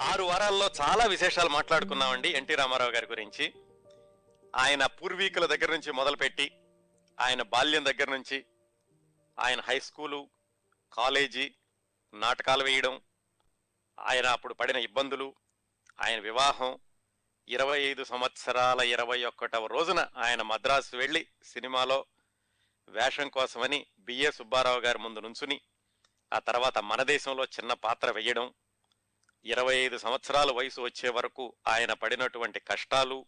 ఆరు వారాల్లో చాలా విశేషాలు మాట్లాడుకున్నామండి ఎన్టీ రామారావు గారి గురించి. ఆయన పూర్వీకుల దగ్గర నుంచి మొదలుపెట్టి ఆయన బాల్యం దగ్గర నుంచి ఆయన హై స్కూలు కాలేజీ నాటకాలు వేయడం ఆయన అప్పుడు పడిన ఇబ్బందులు ఆయన వివాహం ఇరవై ఐదు సంవత్సరాల ఇరవై ఒక్కటవ రోజున ఆయన మద్రాసు వెళ్ళి సినిమాలో వేషం కోసమని బిఏ సుబ్బారావు గారి ముందు నుంచుని ఆ తర్వాత మన దేశంలో చిన్న పాత్ర వేయడం ఇరవై ఐదు సంవత్సరాల వయసు వచ్చే వరకు ఆయన పడినటువంటి కష్టాలు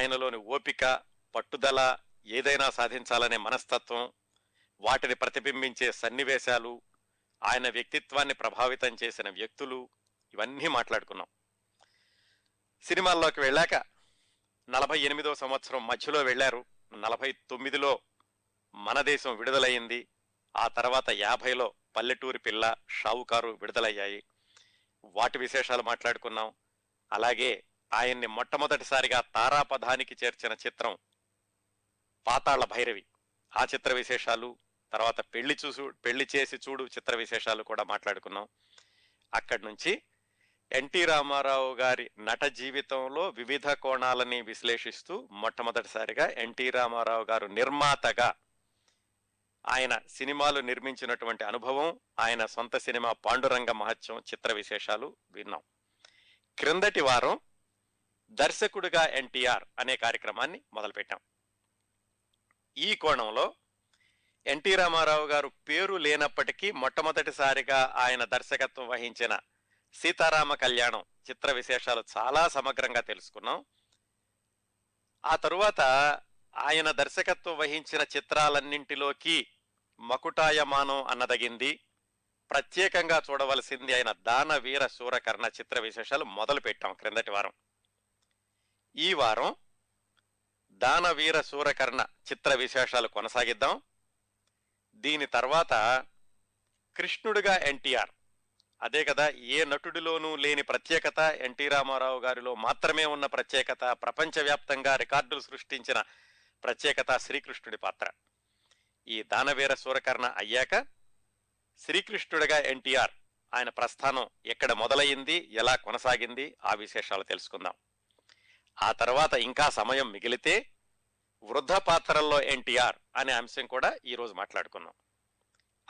ఆయనలోని ఓపిక పట్టుదల ఏదైనా సాధించాలనే మనస్తత్వం వాటిని ప్రతిబింబించే సన్నివేశాలు ఆయన వ్యక్తిత్వాన్ని ప్రభావితం చేసిన వ్యక్తులు ఇవన్నీ మాట్లాడుకున్నాం. సినిమాల్లోకి వెళ్ళాక నలభై ఎనిమిదో సంవత్సరం మధ్యలో వెళ్ళారు. నలభై తొమ్మిదిలో మన దేశం విడుదలయ్యింది. ఆ తర్వాత యాభైలో పల్లెటూరి పిల్ల షావుకారు విడుదలయ్యాయి. వాటి విశేషాలు మాట్లాడుకున్నాం. అలాగే ఆయన్ని మొట్టమొదటిసారిగా తారాపథానికి చేర్చిన చిత్రం పాతాళ భైరవి. ఆ చిత్ర విశేషాలు తర్వాత పెళ్ళి చూసు పెళ్ళి చేసి చూడు చిత్ర విశేషాలు కూడా మాట్లాడుకున్నాం. అక్కడి నుంచి ఎన్టీ రామారావు గారి నట జీవితంలో వివిధ కోణాలని విశ్లేషిస్తూ మొట్టమొదటిసారిగా ఎన్టీ రామారావు గారు నిర్మాతగా ఆయన సినిమాలు నిర్మించినటువంటి అనుభవం ఆయన సొంత సినిమా పాండురంగ మహత్యం చిత్ర విశేషాలు విన్నాం. క్రిందటి వారం దర్శకుడుగా ఎన్టీఆర్ అనే కార్యక్రమాన్ని మొదలుపెట్టాం. ఈ కోణంలో ఎన్టీ రామారావు గారు పేరు లేనప్పటికీ మొట్టమొదటిసారిగా ఆయన దర్శకత్వం వహించిన సీతారామ కళ్యాణం చిత్ర విశేషాలు చాలా సమగ్రంగా తెలుసుకున్నాం. ఆ తరువాత ఆయన దర్శకత్వం వహించిన చిత్రాలన్నింటిలోకి మకుటాయమానం అన్నదగింది. ప్రత్యేకంగా చూడవలసింది అయిన దానవీర శూరకర్ణ చిత్ర విశేషాలు మొదలు పెట్టాం క్రిందటి వారం. ఈ వారం దానవీర శూరకర్ణ చిత్ర విశేషాలు కొనసాగిద్దాం. దీని తర్వాత కృష్ణుడిగా ఎన్టీఆర్. అదే కదా ఏ నటుడిలోనూ లేని ప్రత్యేకత ఎన్టీ రామారావు గారిలో మాత్రమే ఉన్న ప్రత్యేకత ప్రపంచవ్యాప్తంగా రికార్డులు సృష్టించిన ప్రత్యేకత శ్రీకృష్ణుడి పాత్ర. ఈ దానవీర సూరకర్ణ అయ్యాక శ్రీకృష్ణుడిగా ఎన్టీఆర్ ఆయన ప్రస్థానం ఎక్కడ మొదలయ్యింది ఎలా కొనసాగింది ఆ విశేషాలు తెలుసుకుందాం. ఆ తర్వాత ఇంకా సమయం మిగిలితే వృద్ధ పాత్రల్లో ఎన్టీఆర్ అనే అంశం కూడా ఈరోజు మాట్లాడుకున్నాం.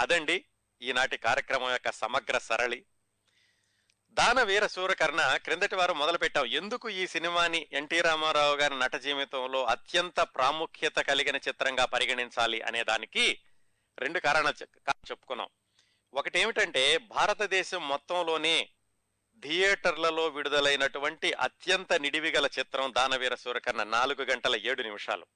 అదండి ఈనాటి కార్యక్రమం యొక్క సమగ్ర సరళి. దాన వీర సూరకర్ణ క్రిందటి వారం మొదలుపెట్టాం. ఎందుకు ఈ సినిమాని ఎన్టీ రామారావు గారి నట జీవితంలో అత్యంత ప్రాముఖ్యత కలిగిన చిత్రంగా పరిగణించాలి అనే దానికి రెండు కారణాలు చెప్పుకున్నాం. ఒకటి ఏమిటంటే భారతదేశం మొత్తంలోనే థియేటర్లలో విడుదలైనటువంటి అత్యంత నిడివిగల చిత్రం దానవీర సూరకర్ణ నాలుగు గంటల ఏడు నిమిషాలు.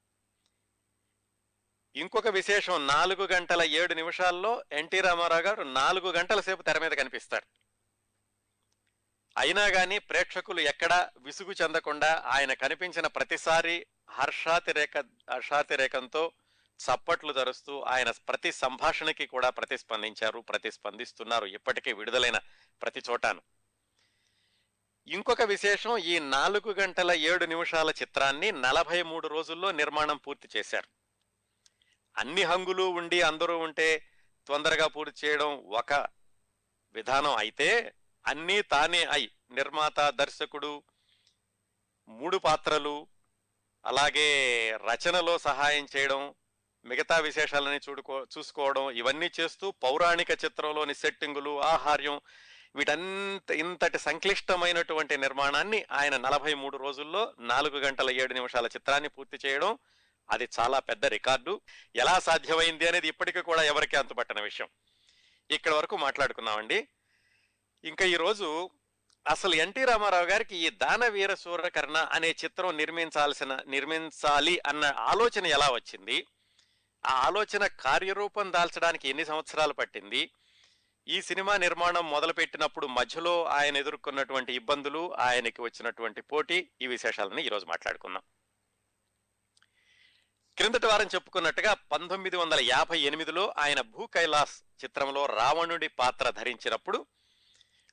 ఇంకొక విశేషం నాలుగు గంటల ఏడు నిమిషాల్లో ఎన్టీ రామారావు గారు నాలుగు గంటల సేపు తెర మీద కనిపిస్తారు అయినా కానీ ప్రేక్షకులు ఎక్కడా విసుగు చెందకుండా ఆయన కనిపించిన ప్రతిసారి హర్షాతిరేక హర్షాతిరేకంతో చప్పట్లు ధరుస్తూ ఆయన ప్రతి సంభాషణకి కూడా ప్రతిస్పందించారు ప్రతిస్పందిస్తున్నారు. ఇప్పటికీ విడుదలైన ప్రతి చోటాను. ఇంకొక విశేషం ఈ నాలుగు గంటల ఏడు నిమిషాల చిత్రాన్ని నలభై మూడు రోజుల్లో నిర్మాణం పూర్తి చేశారు. అన్ని హంగులు ఉండి అందరూ ఉంటే తొందరగా పూర్తి చేయడం ఒక విధానం అయితే అన్నీ తానే అయి నిర్మాత దర్శకుడు మూడు పాత్రలు అలాగే రచనలో సహాయం చేయడం మిగతా విశేషాలని చూడుకో చూసుకోవడం ఇవన్నీ చేస్తూ పౌరాణిక చిత్రంలోని సెట్టింగులు ఆహార్యం వీటంత ఇంతటి సంక్లిష్టమైనటువంటి నిర్మాణాన్ని ఆయన నలభై మూడు రోజుల్లో నాలుగు గంటల ఏడు నిమిషాల చిత్రాన్ని పూర్తి చేయడం అది చాలా పెద్ద రికార్డు. ఎలా సాధ్యమైంది అనేది ఇప్పటికీ కూడా ఎవరికీ అంతుపట్టన విషయం. ఇక్కడ వరకు మాట్లాడుకున్నామండి ఇంకా ఈరోజు అసలు ఎన్టీ రామారావు గారికి ఈ దానవీర సూర్యకర్ణ అనే చిత్రం నిర్మించాల్సిన నిర్మించాలి అన్న ఆలోచన ఎలా వచ్చింది? ఆ ఆలోచన కార్యరూపం దాల్చడానికి ఎన్ని సంవత్సరాలు పట్టింది? ఈ సినిమా నిర్మాణం మొదలుపెట్టినప్పుడు మధ్యలో ఆయన ఎదుర్కొన్నటువంటి ఇబ్బందులు ఆయనకి వచ్చినటువంటి పోటీ ఈ విశేషాలని ఈరోజు మాట్లాడుకుందాం. క్రిందటి వారం చెప్పుకున్నట్టుగా పంతొమ్మిది వందల యాభై ఎనిమిదిలో ఆయన భూ కైలాస్ చిత్రంలో రావణుడి పాత్ర ధరించినప్పుడు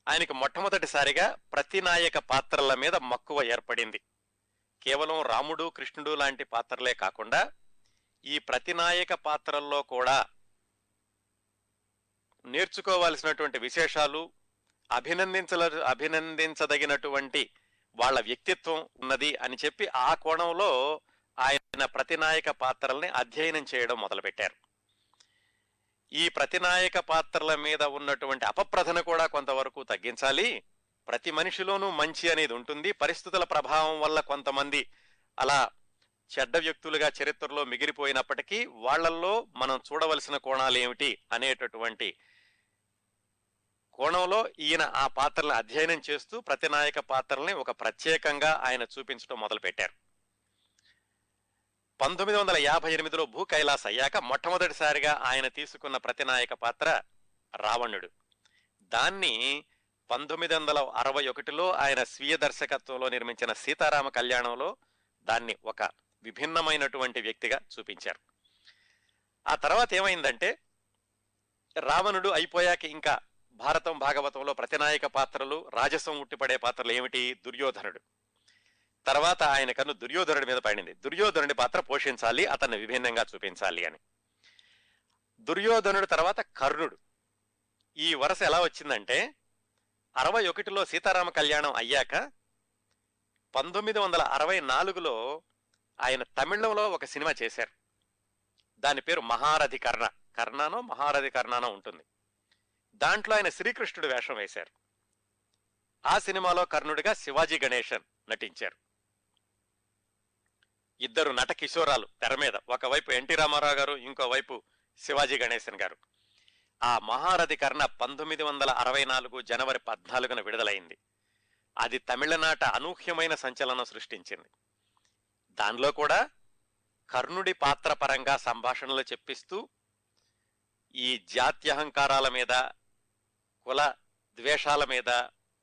ఆయనకు మొట్టమొదటిసారిగా ప్రతినాయక పాత్రల మీద మక్కువ ఏర్పడింది. కేవలం రాముడు కృష్ణుడు లాంటి పాత్రలే కాకుండా ఈ ప్రతినాయక పాత్రల్లో కూడా నేర్చుకోవాల్సినటువంటి విశేషాలు అభినందించల అభినందించదగినటువంటి వాళ్ళ వ్యక్తిత్వం ఉన్నది అని చెప్పి ఆ కోణంలో ఆయన ప్రతినాయక పాత్రల్ని అధ్యయనం చేయడం మొదలుపెట్టారు. ఈ ప్రతినాయక పాత్రల మీద ఉన్నటువంటి అపప్రధన కూడా కొంతవరకు తగ్గించాలి. ప్రతి మనిషిలోనూ మంచి అనేది ఉంటుంది. పరిస్థితుల ప్రభావం వల్ల కొంతమంది అలా చెడ్డ వ్యక్తులుగా చరిత్రలో మిగిలిపోయినప్పటికీ వాళ్ళల్లో మనం చూడవలసిన కోణాలు ఏమిటి అనేటటువంటి కోణంలో ఈయన ఆ పాత్రలను అధ్యయనం చేస్తూ ప్రతినాయక పాత్రల్ని ఒక ప్రత్యేకంగా ఆయన చూపించడం మొదలుపెట్టారు. పంతొమ్మిది వందల యాభై ఎనిమిదిలో భూ కైలాస్ అయ్యాక మొట్టమొదటిసారిగా ఆయన తీసుకున్న ప్రతినాయక పాత్ర రావణుడు. దాన్ని పంతొమ్మిది వందల అరవై ఒకటిలో ఆయన స్వీయ దర్శకత్వంలో నిర్మించిన సీతారామ కళ్యాణంలో దాన్ని ఒక విభిన్నమైనటువంటి వ్యక్తిగా చూపించారు. ఆ తర్వాత ఏమైందంటే రావణుడు అయిపోయాక ఇంకా భారతం భాగవతంలో ప్రతినాయక పాత్రలు రాజసం ఉట్టిపడే పాత్రలు ఏమిటి? దుర్యోధనుడు. తర్వాత ఆయన కన్ను దుర్యోధనుడి మీద పడింది. దుర్యోధనుడి పాత్ర పోషించాలి అతన్ని విభిన్నంగా చూపించాలి అని. దుర్యోధనుడు తర్వాత కర్ణుడు. ఈ వరుస ఎలా వచ్చిందంటే అరవై ఒకటిలో సీతారామ కళ్యాణం అయ్యాక పంతొమ్మిది వందల అరవై నాలుగులో ఆయన తమిళంలో ఒక సినిమా చేశారు. దాని పేరు మహారథి కర్ణ. కర్ణానో మహారథి కర్ణానో ఉంటుంది. దాంట్లో ఆయన శ్రీకృష్ణుడు వేషం వేశారు. ఆ సినిమాలో కర్ణుడిగా శివాజీ గణేశన్ నటించారు. ఇద్దరు నట కిషోరాలు తెర మీద. ఒకవైపు ఎన్టీ రామారావు గారు ఇంకోవైపు శివాజీ గణేశన్ గారు. ఆ మహారథి కర్ణ పంతొమ్మిది వందల అరవై నాలుగు జనవరి పద్నాలుగున విడుదలైంది. అది తమిళనాట అనూహ్యమైన సంచలనం సృష్టించింది. దానిలో కూడా కర్ణుడి పాత్ర పరంగా సంభాషణలు చెప్పిస్తూ ఈ జాత్యహంకారాల మీద కుల ద్వేషాల మీద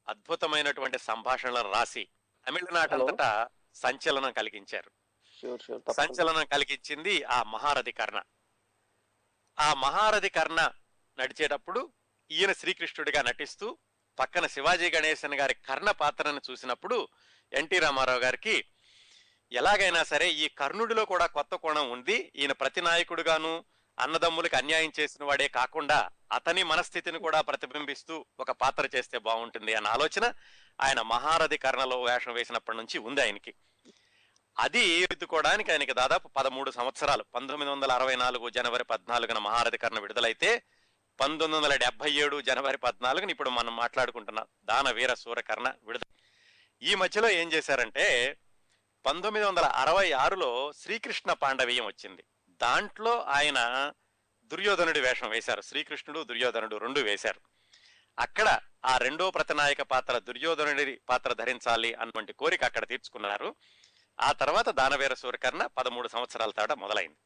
అద్భుతమైనటువంటి సంభాషణలను రాసి తమిళనాట అంతటా సంచలనం కలిగించారు. షూర్ షూర్ సంచలనం కలిగించింది ఆ మహారథి కర్ణ. ఆ మహారథి కర్ణ నడిచేటప్పుడు ఈయన శ్రీకృష్ణుడిగా నటిస్తూ పక్కన శివాజీ గణేశన్ గారి కర్ణ పాత్రను చూసినప్పుడు ఎన్టీ రామారావు గారికి ఎలాగైనా సరే ఈ కర్ణుడిలో కూడా కొత్త కోణం ఉంది. ఈయన ప్రతి నాయకుడుగాను అన్నదమ్ములకు అన్యాయం చేసిన వాడే కాకుండా అతని మనస్థితిని కూడా ప్రతిబింబిస్తూ ఒక పాత్ర చేస్తే బాగుంటుంది అన్న ఆలోచన ఆయన మహారథి కర్ణలో వేషం వేసినప్పటి నుంచి ఉంది ఆయనకి. అది ఎత్తుకోవడానికి ఆయనకి దాదాపు పదమూడు సంవత్సరాలు. పంతొమ్మిది వందల అరవై నాలుగు జనవరి పద్నాలుగున మహారధికరణ విడుదలైతే పంతొమ్మిది వందల డెబ్బై ఏడు జనవరి పద్నాలుగున ఇప్పుడు మనం మాట్లాడుకుంటున్న దాన వీర సూరకర్ణ విడుదల. ఈ మధ్యలో ఏం చేశారంటే పంతొమ్మిది వందల అరవై ఆరులో శ్రీకృష్ణ పాండవీయం వచ్చింది. దాంట్లో ఆయన దుర్యోధనుడి వేషం వేశారు. శ్రీకృష్ణుడు దుర్యోధనుడు రెండు వేశారు. అక్కడ ఆ రెండో ప్రతినాయక పాత్ర దుర్యోధనుడి పాత్ర ధరించాలి అన్నటువంటి కోరిక అక్కడ తీర్చుకున్నారు. ఆ తర్వాత దానవీర సూర్యకర్ణ పదమూడు సంవత్సరాల తాట మొదలైంది.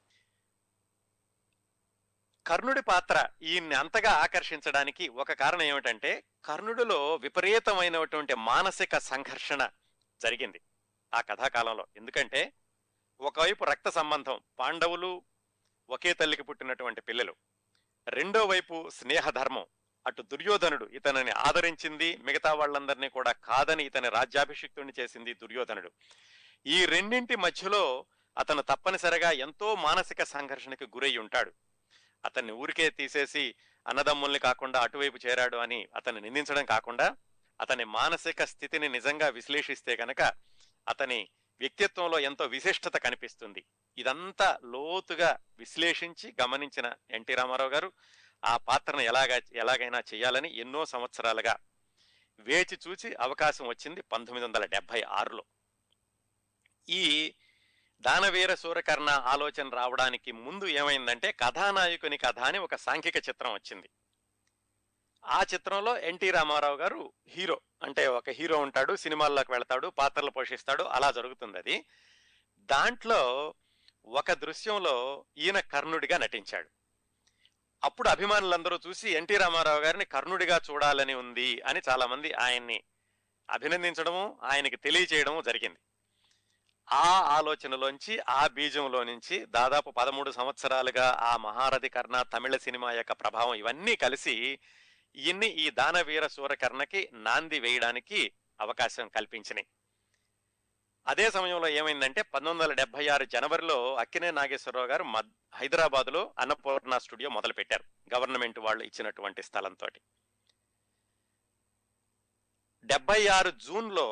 కర్ణుడి పాత్ర ఈయన్ని అంతగా ఆకర్షించడానికి ఒక కారణం ఏమిటంటే కర్ణుడిలో విపరీతమైనటువంటి మానసిక సంఘర్షణ జరిగింది ఆ కథాకాలంలో. ఎందుకంటే ఒకవైపు రక్త సంబంధం పాండవులు ఒకే తల్లికి పుట్టినటువంటి పిల్లలు. రెండో వైపు స్నేహధర్మం. అటు దుర్యోధనుడు ఇతనిని ఆదరించింది మిగతా వాళ్ళందరినీ కూడా కాదని ఇతని రాజ్యాభిషిక్తుడిని చేసింది దుర్యోధనుడు. ఈ రెండింటి మధ్యలో అతను తప్పనిసరిగా ఎంతో మానసిక సంఘర్షణకి గురై ఉంటాడు. అతన్ని ఊరికే తీసేసి అన్నదమ్ముల్ని కాకుండా అటువైపు చేరాడు అని అతన్ని నిందించడం కాకుండా అతని మానసిక స్థితిని నిజంగా విశ్లేషిస్తే కనుక అతని వ్యక్తిత్వంలో ఎంతో విశిష్టత కనిపిస్తుంది. ఇదంతా లోతుగా విశ్లేషించి గమనించిన ఎన్టీ రామారావు గారు ఆ పాత్రను ఎలాగా ఎలాగైనా చేయాలని ఎన్నో సంవత్సరాలుగా వేచి చూచి అవకాశం వచ్చింది పంతొమ్మిది వందల డెబ్బై ఆరులో. ఈ దానవీర సూరకర్ణ ఆలోచన రావడానికి ముందు ఏమైందంటే కథానాయకుని కథ అని ఒక సాంఘిక చిత్రం వచ్చింది. ఆ చిత్రంలో ఎన్టీ రామారావు గారు హీరో అంటే ఒక హీరో ఉంటాడు సినిమాల్లోకి వెళ్తాడు పాత్రలు పోషిస్తాడు అలా జరుగుతుంది అది. దాంట్లో ఒక దృశ్యంలో ఈయన కర్ణుడిగా నటించాడు. అప్పుడు అభిమానులందరూ చూసి ఎన్టీ రామారావు గారిని కర్ణుడిగా చూడాలని ఉంది అని చాలామంది ఆయన్ని అభినందించడము ఆయనకి తెలియచేయడము జరిగింది. ఆ ఆలోచనలోంచి ఆ బీజంలో నుంచి దాదాపు పదమూడు సంవత్సరాలుగా ఆ మహారథి కర్ణ తమిళ సినిమా యొక్క ప్రభావం ఇవన్నీ కలిసి ఇన్ని ఈ దానవీర సూరకర్ణకి నాంది వేయడానికి అవకాశం కల్పించినాయి. అదే సమయంలో ఏమైందంటే పంతొమ్మిది వందల డెబ్బై ఆరు జనవరిలో అక్కినే నాగేశ్వరరావు గారు మద్ హైదరాబాద్లో అన్నపూర్ణ స్టూడియో మొదలుపెట్టారు గవర్నమెంట్ వాళ్ళు ఇచ్చినటువంటి స్థలంతో డెబ్బై ఆరు జూన్లో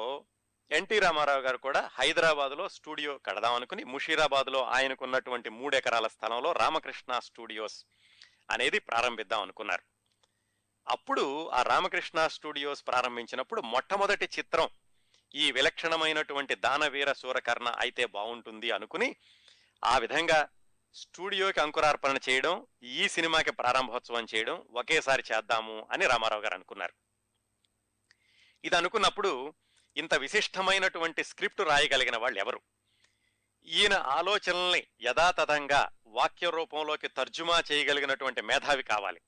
ఎన్టీ రామారావు గారు కూడా హైదరాబాద్లో స్టూడియో కడదాం అనుకుని ముషీరాబాద్లో ఆయనకున్నటువంటి మూడు ఎకరాల స్థలంలో రామకృష్ణ స్టూడియోస్ అనేది ప్రారంభిద్దాం అనుకున్నారు. అప్పుడు ఆ రామకృష్ణ స్టూడియోస్ ప్రారంభించినప్పుడు మొట్టమొదటి చిత్రం ఈ విలక్షణమైనటువంటి దానవీర సూరకర్ణ అయితే బాగుంటుంది అనుకుని ఆ విధంగా స్టూడియోకి అంకురార్పణ చేయడం ఈ సినిమాకి ప్రారంభోత్సవం చేయడం ఒకేసారి చేద్దాము అని రామారావు గారు అనుకున్నారు. ఇది అనుకున్నప్పుడు ఇంత విశిష్టమైనటువంటి స్క్రిప్ట్ రాయగలిగిన వాళ్ళు ఎవరు ఈయన ఆలోచనల్ని యథాతథంగా వాక్య రూపంలోకి తర్జుమా చేయగలిగినటువంటి మేధావి కావాలి.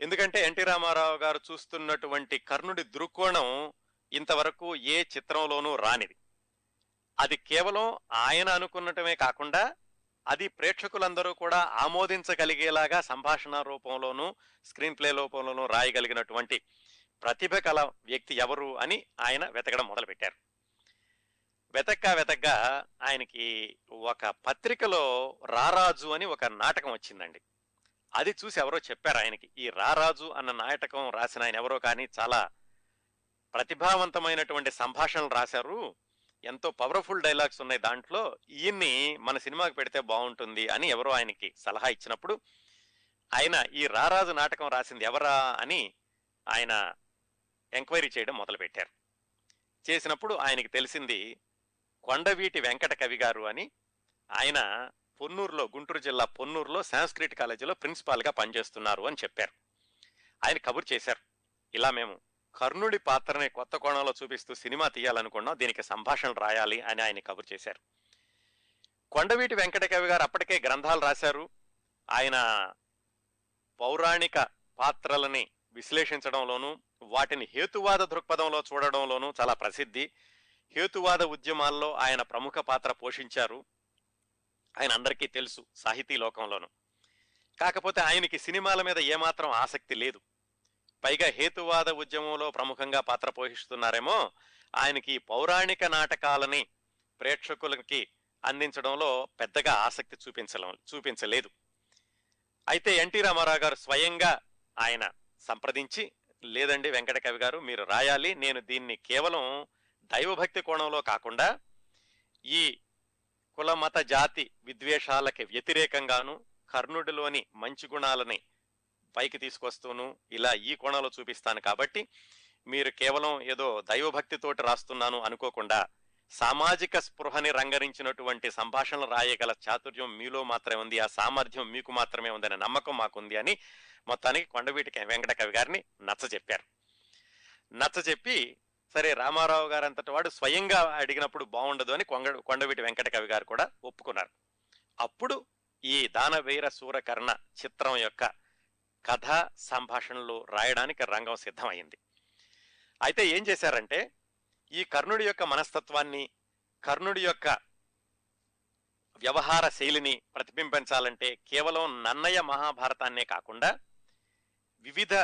ఎందుకంటే ఎన్టీ రామారావు గారు చూస్తున్నటువంటి కర్ణుడి దృక్కోణం ఇంతవరకు ఏ చిత్రంలోనూ రానిది. అది కేవలం ఆయన అనుకున్నటమే కాకుండా అది ప్రేక్షకులందరూ కూడా ఆమోదించగలిగేలాగా సంభాషణ రూపంలోనూ స్క్రీన్ ప్లే రూపంలోనూ రాయగలిగినటువంటి ప్రతిభ కల వ్యక్తి ఎవరు అని ఆయన వెతకడం మొదలుపెట్టారు. వెతక్క వెతక్క ఆయనకి ఒక పత్రికలో రారాజు అని ఒక నాటకం వచ్చిందండి. అది చూసి ఎవరో చెప్పారు ఆయనకి ఈ రారాజు అన్న నాటకం రాసిన ఆయన ఎవరో కానీ చాలా ప్రతిభావంతమైనటువంటి సంభాషణలు రాశారు. ఎంతో పవర్ఫుల్ డైలాగ్స్ ఉన్నాయి దాంట్లో. ఈయన్ని మన సినిమాకి పెడితే బాగుంటుంది అని ఎవరో ఆయనకి సలహా ఇచ్చినప్పుడు ఆయన ఈ రారాజు నాటకం రాసింది ఎవరా అని ఆయన ఎంక్వైరీ చేయడం మొదలుపెట్టారు. చేసినప్పుడు ఆయనకి తెలిసింది కొండవీటి వెంకట కవి గారు అని ఆయన పొన్నూరులో గుంటూరు జిల్లా పొన్నూరులో సాంస్క్రిట్ కాలేజీలో ప్రిన్సిపాల్గా పనిచేస్తున్నారు అని చెప్పారు. ఆయన కబుర్ చేశారు ఇలా మేము కర్ణుడి పాత్రని కొత్త కోణంలో చూపిస్తూ సినిమా తీయాలనుకున్నాం దీనికి సంభాషణ రాయాలి అని ఆయన కబుర్ చేశారు. కొండవీటి వెంకటకవి గారు అప్పటికే గ్రంథాలు రాశారు. ఆయన పౌరాణిక పాత్రలని విశ్లేషించడంలోనూ వాటిని హేతువాద దృక్పథంలో చూడడంలోనూ చాలా ప్రసిద్ధి. హేతువాద ఉద్యమాల్లో ఆయన ప్రముఖ పాత్ర పోషించారు. ఆయన అందరికీ తెలుసు సాహితీ లోకంలోను. కాకపోతే ఆయనకి సినిమాల మీద ఏమాత్రం ఆసక్తి లేదు. పైగా హేతువాద ఉద్యమంలో ప్రముఖంగా పాత్ర పోషిస్తున్నారేమో ఆయనకి పౌరాణిక నాటకాలని ప్రేక్షకులకి అందించడంలో పెద్దగా ఆసక్తి చూపించడం చూపించలేదు. అయితే ఎన్టీ రామారావు గారు స్వయంగా ఆయన సంప్రదించి లేదండి వెంకట కవి గారు మీరు రాయాలి. నేను దీన్ని కేవలం దైవభక్తి కోణంలో కాకుండా ఈ కుల మత జాతి విద్వేషాలకి వ్యతిరేకంగాను కర్ణుడిలోని మంచి గుణాలని పైకి తీసుకొస్తూను ఇలా ఈ కోణంలో చూపిస్తాను కాబట్టి మీరు కేవలం ఏదో దైవభక్తితోటి రాస్తున్నాను అనుకోకుండా సామాజిక స్పృహని రంగరించినటువంటి సంభాషణలు రాయగల చాతుర్యం మీలో మాత్రమే ఉంది. ఆ సామర్థ్యం మీకు మాత్రమే ఉందనే నమ్మకం మాకుంది అని మొత్తానికి కొండవీటి వెంకటకవి గారిని నచ్చ చెప్పారు. నచ్చ చెప్పి సరే రామారావు గారు అంతటి వాడు స్వయంగా అడిగినప్పుడు బాగుండదు అని కొంగ కొండవీటి వెంకటకవి గారు కూడా ఒప్పుకున్నారు. అప్పుడు ఈ దానవీర సూరకర్ణ చిత్రం యొక్క కథ సంభాషణలు రాయడానికి రంగం సిద్ధమైంది. అయితే ఏం చేశారంటే ఈ కర్ణుడి యొక్క మనస్తత్వాన్ని కర్ణుడి యొక్క వ్యవహార శైలిని ప్రతిబింబించాలంటే కేవలం నన్నయ్య మహాభారతాన్నే కాకుండా వివిధ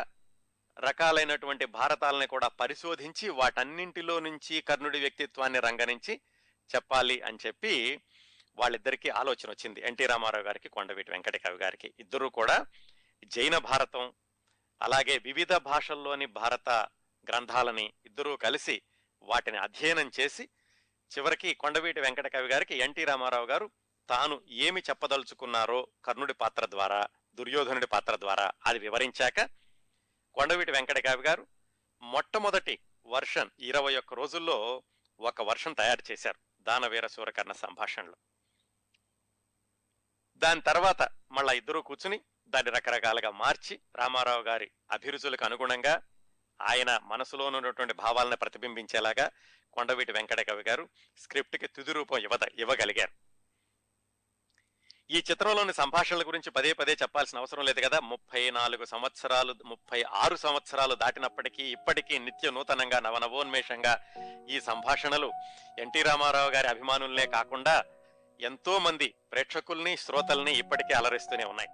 రకాలైనటువంటి భారతాలని కూడా పరిశోధించి వాటన్నింటిలో నుంచి కర్ణుడి వ్యక్తిత్వాన్ని రంగరించి చెప్పాలి అని చెప్పి వాళ్ళిద్దరికీ ఆలోచన వచ్చింది. ఎన్టీ రామారావు గారికి కొండవీటి వెంకటకవి గారికి. ఇద్దరు కూడా జైన భారతం అలాగే వివిధ భాషల్లోని భారత గ్రంథాలని ఇద్దరూ కలిసి వాటిని అధ్యయనం చేసి చివరికి కొండవీటి వెంకటకవి గారికి ఎన్టీ రామారావు గారు తాను ఏమి చెప్పదలుచుకున్నారో కర్ణుడి పాత్ర ద్వారా దుర్యోధనుడి పాత్ర ద్వారా అది వివరించాక కొండవీటి వెంకట గారు మొట్టమొదటి వర్షన్ ఇరవై ఒక్క రోజుల్లో ఒక వర్షన్ తయారు చేశారు దానవీర సూరకర్ణ సంభాషణలో. దాని తర్వాత మళ్ళా ఇద్దరూ కూర్చుని దాన్ని రకరకాలుగా మార్చి రామారావు గారి అభిరుచులకు అనుగుణంగా ఆయన మనసులో ఉన్నటువంటి భావాలను ప్రతిబింబించేలాగా కొండవీటి వెంకటకవి గారు స్క్రిప్ట్కి తుది రూపం ఇవ్వద ఇవ్వగలిగారు. ఈ చిత్రంలోని సంభాషణల గురించి పదే పదే చెప్పాల్సిన అవసరం లేదు కదా? ముప్పై నాలుగు సంవత్సరాలు ముప్పై ఆరు సంవత్సరాలు దాటినప్పటికీ ఇప్పటికీ నిత్య నూతనంగా నవనవోన్మేషంగా ఈ సంభాషణలు ఎన్టీ రామారావు గారి అభిమానులనే కాకుండా ఎంతో మంది ప్రేక్షకుల్ని శ్రోతల్ని ఇప్పటికీ అలరిస్తూనే ఉన్నాయి.